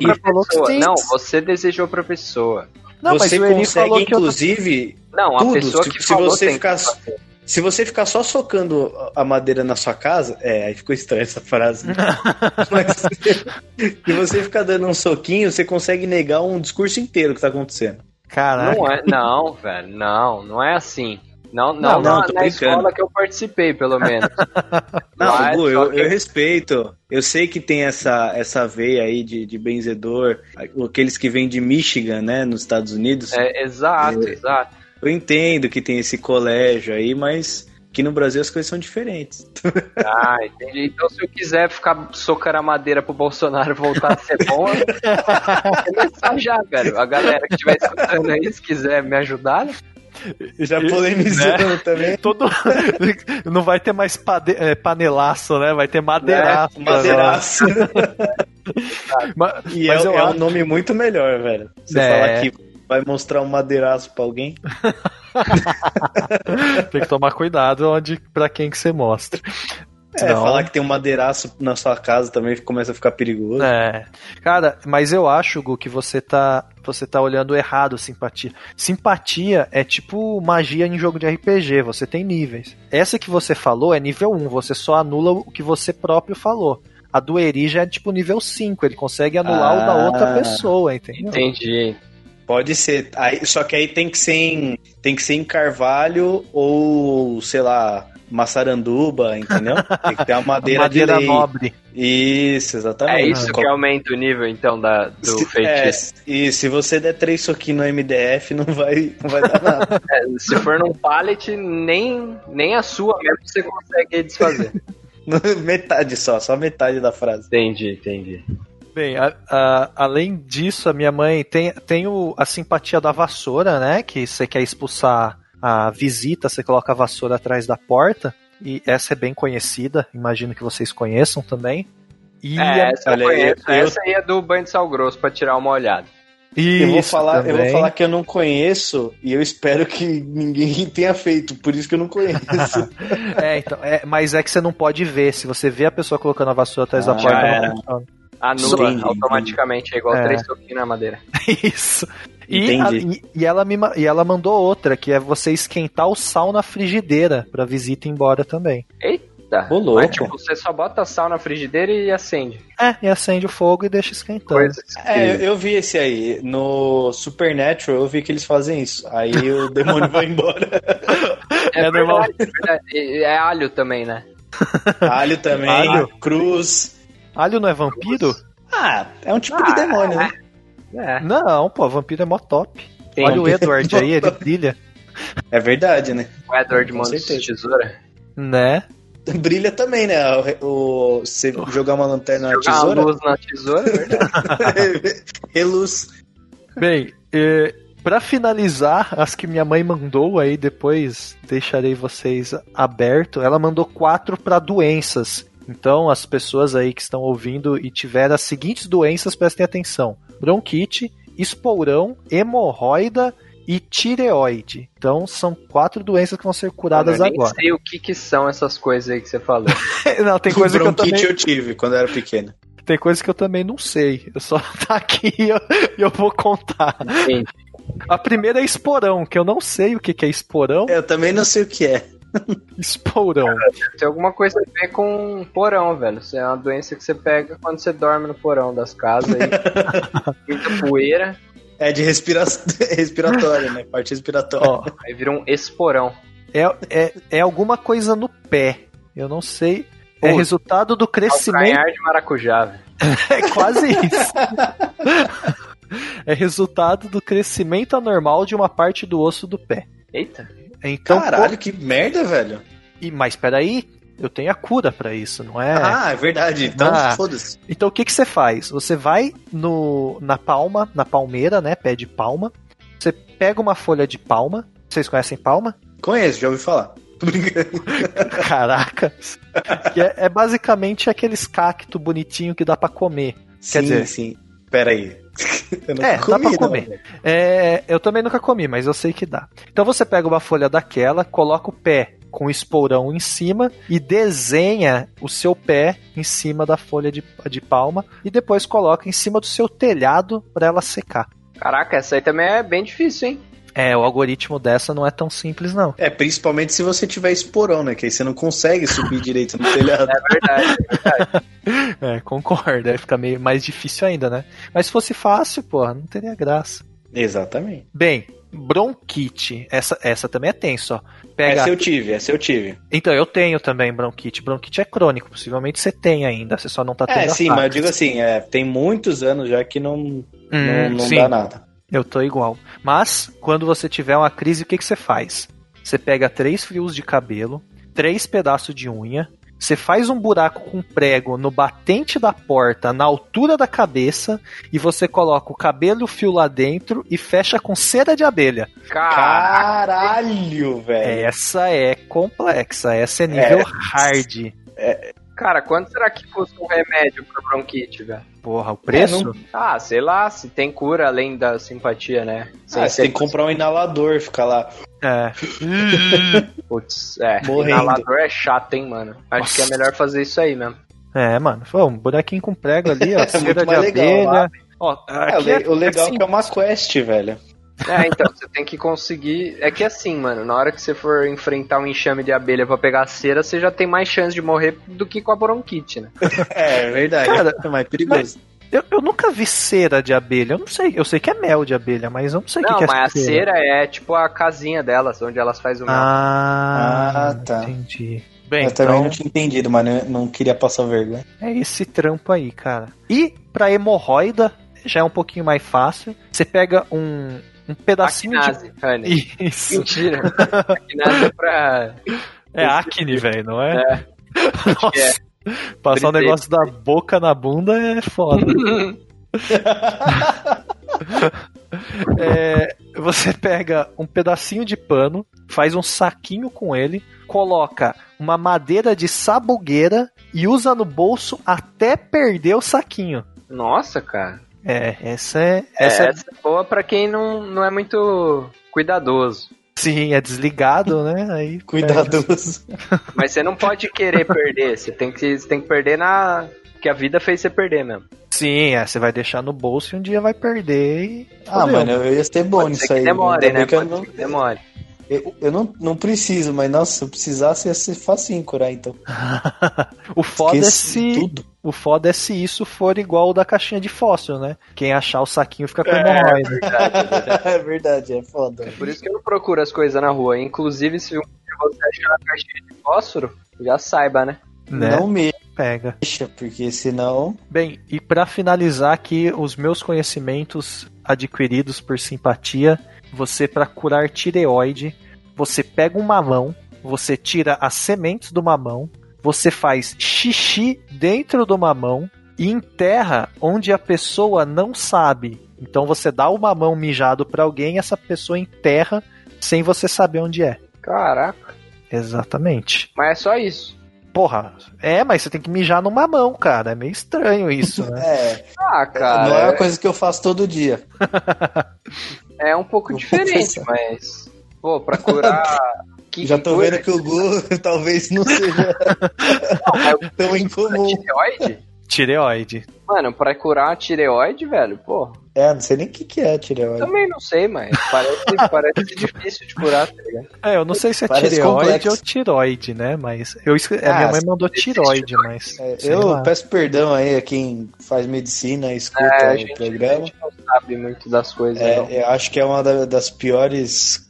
sim. Não, você desejou pra pessoa. Não, você consegue, falou que eu... inclusive, Não, a tudo. pessoa Se- que se falou você ficar-. Se você ficar só socando a madeira na sua casa, é, aí ficou estranha essa frase. né? Mas se você ficar dando um soquinho, você consegue negar um discurso inteiro que tá acontecendo. Caraca. Não é, não, velho, não, não é assim. Não, Não, não, não, na, na escola que eu participei, pelo menos. Não, Mas, Gu, eu, que- eu respeito. Eu sei que tem essa, essa veia aí de, de benzedor, aqueles que vêm de Michigan, né, nos Estados Unidos. É, exato, exato. Eu entendo que tem esse colégio aí, mas aqui no Brasil as coisas são diferentes. Ah, entendi. Então, se eu quiser ficar socando a madeira pro Bolsonaro voltar a ser bom, eu começar já, velho. A galera que estiver escutando aí, se quiser me ajudar, né? Já polemizando também. Todo... Não vai ter mais pade... é, panelaço, né? Vai ter madeiraço. É, Madeiraço. Mas, E mas é, é um acho... nome muito melhor, velho. Você É. falar que vai mostrar um madeiraço pra alguém. tem que tomar cuidado onde pra quem que você mostra. É, Senão- falar que tem um madeiraço na sua casa também começa a ficar perigoso. É. Cara, mas eu acho, Gu, que você tá, você tá olhando errado simpatia. Simpatia é tipo magia em jogo de RPG, você tem níveis. Essa que você falou é nível 1, você só anula o que você próprio falou. A do Eri já é tipo nível 5, ele consegue anular o da Ah. outra pessoa, entendeu? Entendi. Pode ser. Aí, só que aí tem que ser em, tem que ser em carvalho ou, sei lá, maçaranduba, entendeu? Tem que ter uma madeira, Madeira de lei. nobre. Isso, exatamente. É isso que aumenta o nível, então, da, do Se- feitiço. É, e se você der três soquinhos no MDF, não vai, não vai dar nada. É, se for num pallet, nem, nem a sua mesmo você consegue desfazer. metade só, só metade da frase. entendi, entendi. Bem, a- a- além disso, a minha mãe tem, tem o- a simpatia da vassoura, né? Que você quer expulsar a visita, você coloca a vassoura atrás da porta. E essa é bem conhecida, imagino que vocês conheçam também. E É, a- essa olha eu conheço. eu- Essa aí é do banho de sal grosso pra tirar uma olhada. Eu vou, Isso falar, eu vou falar que eu não conheço e eu espero que ninguém tenha feito, por isso que eu não conheço. É, então, é, mas é que você não pode ver. Se você vê a pessoa colocando a vassoura atrás da Ah, porta, já não funciona. Anula Entendi, automaticamente, é igual É. três soquinhos na madeira. Isso. E, Entendi. a- e, e ela me, e ela mandou outra, que é você esquentar o sal na frigideira pra visita ir embora também. Eita. Ô, louco. Mas, tipo, você só bota sal na frigideira e acende. É, e acende o fogo e deixa esquentando. É, eu, eu vi esse aí. No Supernatural eu vi que eles fazem isso. Aí o demônio vai embora. É normal. verdade, é verdade. E- É alho também, né? Alho também, Alho. cruz. Alho não é vampiro? Ah, é um tipo de demônio, né? É. Não, pô, vampiro é mó top. Tem Olha o Edward aí, ele brilha. É verdade, né? o Edward certeza. Tesoura. Né? Brilha também, né? O, o- você jogar uma lanterna na Jogar tesoura, luz na tesoura, é verdade. reluz. Bem, eh, pra finalizar, as que minha mãe mandou aí, depois deixarei vocês aberto. Ela mandou quatro pra doenças. Então, as pessoas aí que estão ouvindo e tiveram as seguintes doenças, prestem atenção: bronquite, esporão, hemorroida e tireoide. Então, são quatro doenças que vão ser curadas eu nem agora. sei o que, que são essas coisas aí que você falou. Não, tem coisa que eu bronquite também eu tive quando eu era pequeno. Tem coisa que eu também não sei. Eu só tá aqui e eu, eu vou contar. Entendi. A primeira é esporão, que eu não sei o que, que é esporão. Eu também não sei o que é. Esporão. Tem alguma coisa a ver com porão, velho. Isso é uma doença que você pega quando você dorme no porão das casas muita poeira, É de respira... respiratória, né? Parte respiratória. Ó, aí vira um esporão. é, é, é alguma coisa no pé. Eu não sei. É resultado do crescimento. Calcanhar de maracujá, velho. É quase isso. é resultado do crescimento anormal de uma parte do osso do pé. Eita. Então, Caralho, que merda, velho. pô, e, mas peraí, eu tenho a cura pra isso, não é? Ah, é verdade. Então, Ah. foda-se. Então o que que você faz? Você vai no na palma, na palmeira, né, pé de palma. Você pega uma folha de palma. Vocês conhecem palma? Conheço, já ouvi falar. Tô brincando. Caraca. é, é basicamente aqueles cacto bonitinho que dá pra comer. sim, dizer- sim. Pera aí. É, dá pra não. comer. É, eu também nunca comi, mas eu sei que dá. Então você pega uma folha daquela, coloca o pé com o esporão em cima e desenha o seu pé em cima da folha de, de palma e depois coloca em cima do seu telhado pra ela secar. Caraca, essa aí também é bem difícil, hein? É, o algoritmo dessa não é tão simples, não. É, principalmente se você tiver esporão, né? Que aí você não consegue subir direito no telhado. É verdade, é verdade. É, concordo. Aí fica meio mais difícil ainda, né? Mas se fosse fácil, porra, não teria graça. Exatamente. Bem, bronquite. Essa, essa também é tenso, ó. Pega... Essa eu tive, essa eu tive. Então, eu tenho também bronquite. Bronquite é crônico, possivelmente você tem ainda, você só não tá tendo É, sim, mas eu digo assim, é, tem muitos anos já que não, Hum, não, não dá nada. Eu tô igual. Mas, quando você tiver uma crise, o que, que você faz? Você pega três fios de cabelo, três pedaços de unha, você faz um buraco com prego no batente da porta, na altura da cabeça, e você coloca o cabelo e o fio lá dentro e fecha com cera de abelha. Cara, Caralho, velho. Essa é complexa, essa é nível É. hard. Cara, quanto será que custa um remédio pra bronquite, velho? Porra, o preço? não- Ah, sei lá, se tem cura além da simpatia, né? Sem Ah, você tem que comprar um inalador, ficar lá. É. Putz, é. Morrendo. Inalador é chato, hein, mano. Acho que é melhor fazer isso aí mesmo. É, mano. Pô, um buraquinho com prego ali, ó. cera muito de mais legal, abelha. Ó, É, aqui o le- o legal é assim, que é uma quest, velho. É, então, você tem que conseguir. É que assim, mano, na hora que você for enfrentar um enxame de abelha pra pegar cera, você já tem mais chance de morrer do que com a bronquite, né? É, verdade. Cara, é mais perigoso. Eu, eu nunca vi cera de abelha. Eu não sei. Eu sei que é mel de abelha, mas eu não sei o que Não, que é mas a cera é tipo a casinha delas, onde elas fazem o mel. Ah, Ah, tá. entendi. Bem, eu também então não tinha entendido, mas não, não queria passar vergonha. é esse trampo aí, cara. E pra hemorroida, já é um pouquinho mais fácil. Você pega um, um pedacinho Acnase, Honey. de. Isso. Mentira. Acnase é pra. É acne, velho, não é? É. Nossa. Passar o Britei. negócio da boca na bunda é foda. É, você pega um pedacinho de pano, faz um saquinho com ele, coloca uma madeira de sabugueira e usa no bolso até perder o saquinho. Nossa, cara. É, essa é. Essa, Essa é, é boa pra quem não, não é muito cuidadoso. sim, é desligado, né? Aí Cuidadoso. Mas você não pode querer perder. Você tem que, você tem que perder na. Que a vida fez você perder mesmo. Sim, é, você vai deixar no bolso e um dia vai perder e. Ah, Fodeu. mano, eu ia ser bom Pode nisso ser que aí. demore, né? eu Pode não, ser que demore. Eu, eu não, não preciso, mas nossa, se eu precisasse ia ser facinho curar, então. o foda é Esqueci se. tudo. O foda é se isso for igual o da caixinha de fóssil, né? Quem achar o saquinho fica com É, hemorroida. verdade, é verdade. é verdade, é foda. Por isso que eu não procuro as coisas na rua. Inclusive, se um dia você achar uma caixinha de fósforo, já saiba, né? né? Não Pega. mexa, porque senão. Bem, e pra finalizar aqui os meus conhecimentos adquiridos por simpatia, você pra curar tireoide, você pega um mamão, você tira as sementes do mamão, você faz xixi dentro do mamão e enterra onde a pessoa não sabe. Então você dá o mamão mijado pra alguém, essa pessoa enterra sem você saber onde é. Caraca. Exatamente. Mas é só isso. Porra, é, mas você tem que mijar no mamão, cara. É meio estranho isso, né? É, Ah, cara. não é uma coisa que eu faço todo dia. É um pouco Vou diferente, confessar. mas. Pô, pra curar. Que Já tô vendo que o Gu talvez não seja tão incomum. Tireoide? Tireoide. Mano, pra curar a tireoide, velho, pô. É, não sei nem o que, que é tireoide. Também não sei, mas parece, parece difícil de curar, tá ligado? É, eu não sei se é Parece tireoide complexo. ou tiroide, né? Mas eu escre... a Ah, minha mãe mandou tiroide, mas. É, eu lá. peço perdão aí a quem faz medicina e escuta É, a o gente, a programa. gente não sabe muito das coisas, É, não. eu acho que é uma da- das piores,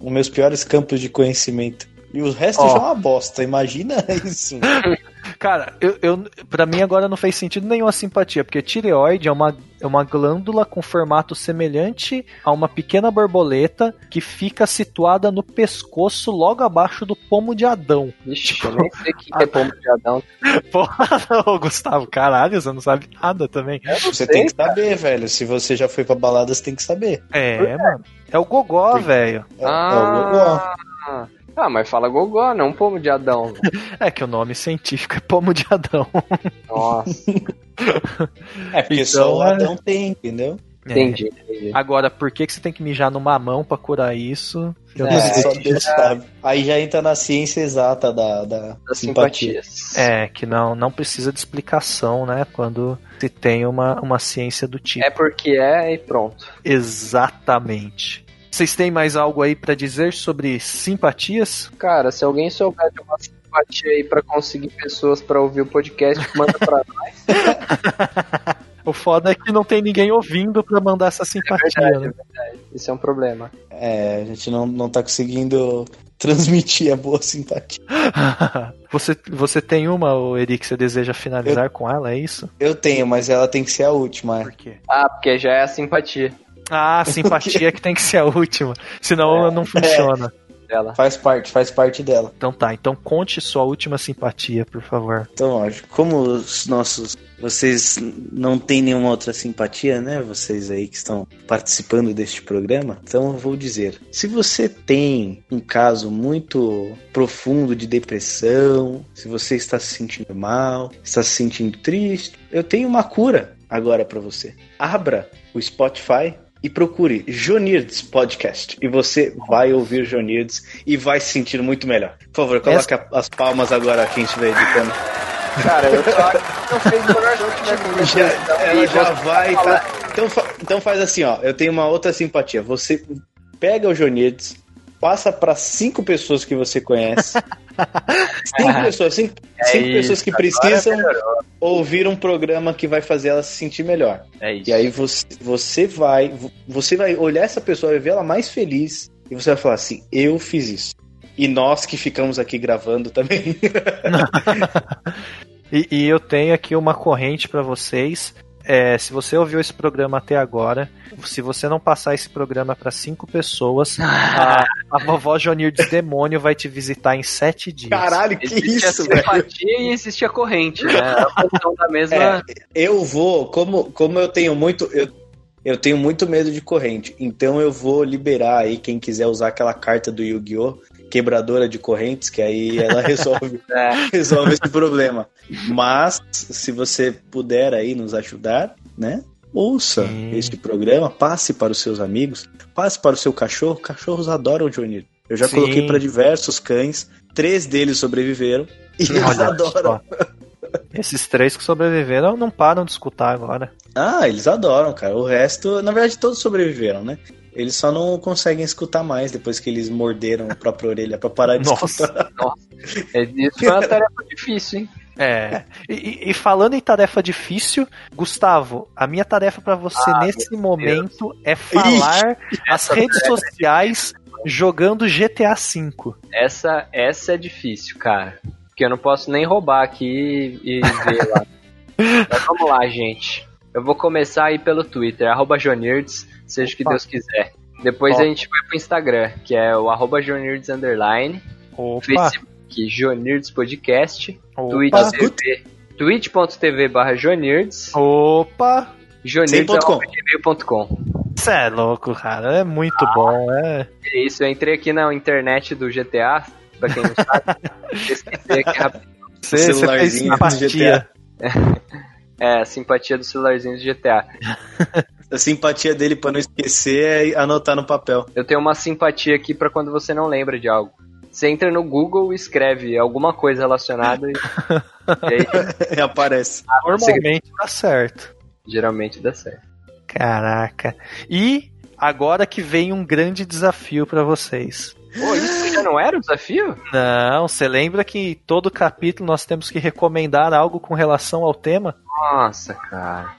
um meus piores campos de conhecimento. E o resto Ó. já é uma bosta, imagina isso. Cara, eu, eu, pra mim agora não fez sentido nenhuma simpatia, porque tireoide é uma, é uma glândula com formato semelhante a uma pequena borboleta que fica situada no pescoço logo abaixo do pomo de Adão. Vixe, eu nem sei o que que é pombo de Adão. Porra, não, Gustavo, caralho, você não sabe nada também. Você sei, tem que saber, velho. Se você já foi pra balada, você tem que saber. É, mano. É o gogó, velho. É, é o gogó. Ah, mas fala gogó, não pombo de Adão. É que o nome científico é pomo de Adão. Nossa, É, porque Então, só o é- Adão tem, entendeu? É. entendi, entendi. Agora, por que, que você tem que mijar no mamão pra curar isso? Eu É, não sei. só Deus sabe. Aí já entra na ciência exata da, da Das simpatia. simpatias. É, que não, não precisa de explicação, né? Quando se tem uma, uma ciência do tipo. É porque é e pronto. Exatamente. Vocês têm mais algo aí pra dizer sobre simpatias? Cara, se alguém souber de uma simpatia aí pra conseguir pessoas pra ouvir o podcast, manda pra nós. O foda é que não tem ninguém ouvindo pra mandar essa simpatia, verdade, né? é verdade. Isso é um problema. É, a gente não, não tá conseguindo transmitir a boa simpatia. você, você tem uma, ô Eri, que você deseja finalizar com ela, é isso? Eu tenho, mas ela tem que ser a última. Por quê? Ah, porque já é a simpatia Ah, simpatia que tem que ser a última. Senão ela não funciona. dela. Faz parte, faz parte dela. Então tá, então conte sua última simpatia, por favor. Então, ó, como os nossos. Vocês não têm nenhuma outra simpatia, né? Vocês aí que estão participando deste programa. Então eu vou dizer: se você tem um caso muito profundo de depressão, se você está se sentindo mal, está se sentindo triste, eu tenho uma cura agora para você. Abra o Spotify e procure Jonirdes Podcast. E você vai ouvir Jonirdes e vai se sentir muito melhor. Por favor, coloque a- as palmas agora quem estiver editando. Cara, eu tô aqui não fez o melhor tiver com você. Já, ela E já vai. tá? Então, fa- então faz assim, ó. Eu tenho uma outra simpatia. Você pega o Jonirdes, passa para cinco pessoas que você conhece. Cinco pessoas, cinco, É cinco isso, pessoas que precisam ouvir um programa que vai fazer ela se sentir melhor. É isso. E aí você, você vai, você vai olhar essa pessoa e ver ela mais feliz e você vai falar assim: eu fiz isso. E nós que ficamos aqui gravando também. E, e eu tenho aqui uma corrente pra vocês. É, se você ouviu esse programa até agora, se você não passar esse programa pra cinco pessoas, a, a vovó Jonirdes Demônio vai te visitar em sete dias. Caralho, que Existe isso, a velho? e existe a corrente, né? A função da mesma. É, eu vou, como, como eu tenho muito. Eu, eu tenho muito medo de corrente. Então eu vou liberar aí quem quiser usar aquela carta do Yu-Gi-Oh! Quebradora de correntes, que aí ela resolve, É. resolve esse problema. Mas, se você puder aí nos ajudar, né? Ouça Sim. este programa, passe para os seus amigos, passe para o seu cachorro. Cachorros adoram Johnny. Eu já Sim. coloquei para diversos cães, três deles sobreviveram e eles Olha adoram. Esses três que sobreviveram não param de escutar agora. Ah, eles adoram, cara. O resto, na verdade, todos sobreviveram, né? Eles só não conseguem escutar mais depois que eles morderam a própria orelha pra parar de Nossa. escutar. É, Isso foi uma tarefa difícil, hein? É. E, e- e falando em tarefa difícil, Gustavo, a minha tarefa pra você Ah, nesse momento é falar as Essa redes sociais jogando GTA V. Essa, essa é difícil, cara. Porque eu não posso nem roubar aqui e ver lá. Mas vamos lá, gente. Eu vou começar aí pelo Twitter, arroba Jonirds, seja o que Opa. Deus quiser. Depois Ó. a gente vai pro Instagram, que é o arroba Jonirds Underline, Opa, Facebook, Jonirds Podcast, opa, Twitch TV, twitch.tv barra Jonirds, opa. jonirds.com. é louco, cara. É muito bom. É. É isso, eu entrei aqui na internet do GTA, pra quem não sabe. Pesquisei aqui rapidinho. Você fez celularzinho do simpatia. É, a simpatia do celularzinho do GTA. A simpatia dele pra não esquecer é anotar no papel. Eu tenho uma simpatia aqui pra quando você não lembra de algo. Você entra no Google e escreve alguma coisa relacionada e, e aí E aparece. Normalmente tá certo. geralmente dá certo. Caraca. E agora que vem um grande desafio pra vocês. Pô, isso já não era o desafio? Não, você lembra que todo capítulo nós temos que recomendar algo com relação ao tema? Nossa, cara.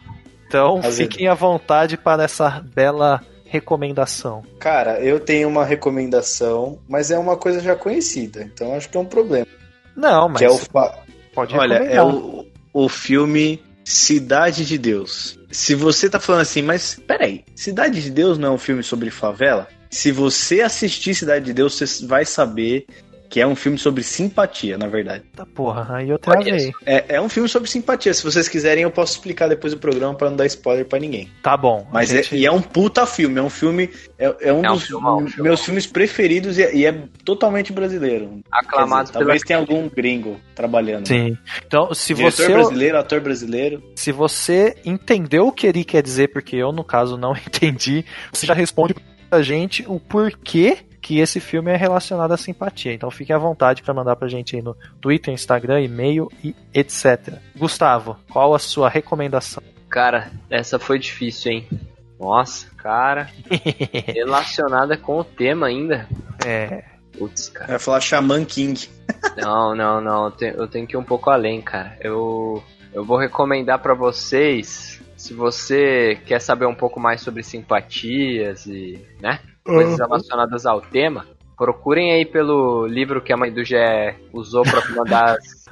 Então Às fiquem à vontade para essa bela recomendação. Cara, eu tenho uma recomendação, mas é uma coisa já conhecida, então acho que é um problema. Não, mas que é o fa- pode Olha, é o, o filme Cidade de Deus. Se você tá falando assim, mas peraí, Cidade de Deus não é um filme sobre favela? Se você assistir Cidade de Deus, você vai saber que é um filme sobre simpatia, na verdade. Tá porra, aí eu travei. É, é um filme sobre simpatia. Se vocês quiserem, eu posso explicar depois do programa pra não dar spoiler pra ninguém. Tá bom. Mas é, gente- e é um puta filme. É um filme. É, é um É um dos filmão, um filmão. meus filmes preferidos e é, e é totalmente brasileiro. Aclamado dizer, talvez tenha algum gringo trabalhando. Sim. Então, se Diretor você, brasileiro, ator brasileiro. se você entendeu o que ele quer dizer, porque eu, no caso, não entendi, você já responde pra gente o porquê que esse filme é relacionado à simpatia. Então fiquem à vontade para mandar pra gente aí no Twitter, Instagram, e-mail e etc. Gustavo, qual a sua recomendação? Cara, essa foi difícil, hein? Nossa, cara. relacionada com o tema ainda. É. Putz, cara. Vai falar Shaman King. Não, não, não. Eu te- Eu tenho que ir um pouco além, cara. Eu, eu vou recomendar pra vocês, se você quer saber um pouco mais sobre simpatias e, né, coisas relacionadas ao tema, procurem aí pelo livro que a mãe do Gé usou pra mandar as,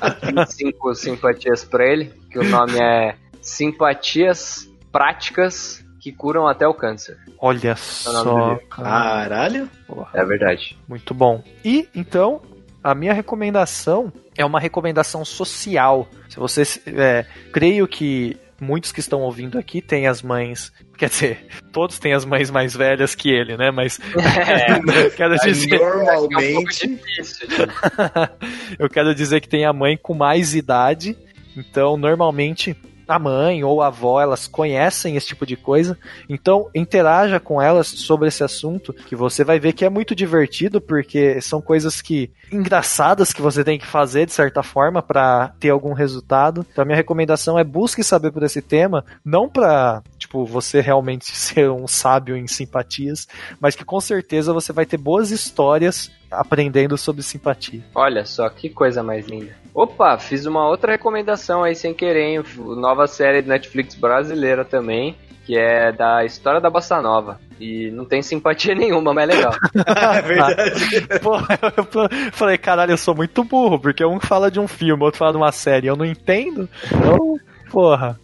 as 25 simpatias pra ele, que o nome é Simpatias Práticas que Curam até o Câncer. Olha do só. Caralho. É verdade. Muito bom. E, então, a minha recomendação é uma recomendação social. Se vocês. É, creio que muitos que estão ouvindo aqui têm as mães. Quer dizer, todos têm as mães mais velhas que ele, né? Mas. quero dizer. É um pouco Normalmente. difícil. de- eu quero dizer que tem a mãe com mais idade. Então, normalmente, a mãe ou a avó, elas conhecem esse tipo de coisa. Então, interaja com elas sobre esse assunto, que você vai ver que é muito divertido, porque são coisas que engraçadas que você tem que fazer de certa forma para ter algum resultado. Então, a minha recomendação é busque saber por esse tema, não para tipo você realmente ser um sábio em simpatias, mas que com certeza você vai ter boas histórias aprendendo sobre simpatia. Olha só que coisa mais linda. Opa, fiz uma outra recomendação aí sem querer, hein? Nova série de Netflix brasileira também, que é da história da Bossa Nova. E não tem simpatia nenhuma, mas é legal. é verdade. Pô, eu falei, caralho, eu sou muito burro, porque um fala de um filme, outro fala de uma série, eu não entendo. Então, porra.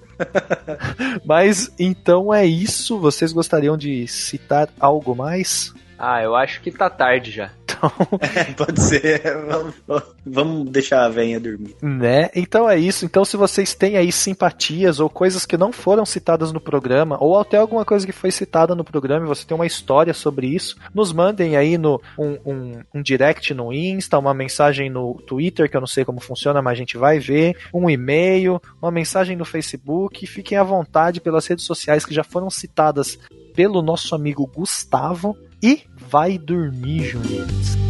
Mas então é isso. Vocês gostariam de citar algo mais? Ah, eu acho que tá tarde já. Pode ser. Vamos, vamos deixar a venha dormir. Né? Então é isso. Então, se vocês têm aí simpatias ou coisas que não foram citadas no programa, ou até alguma coisa que foi citada no programa e você tem uma história sobre isso, nos mandem aí no um, um, um direct no Insta, uma mensagem no Twitter, que eu não sei como funciona, mas a gente vai ver, um e-mail, uma mensagem no Facebook. Fiquem à vontade pelas redes sociais que já foram citadas pelo nosso amigo Gustavo. E vai dormir, Juninho.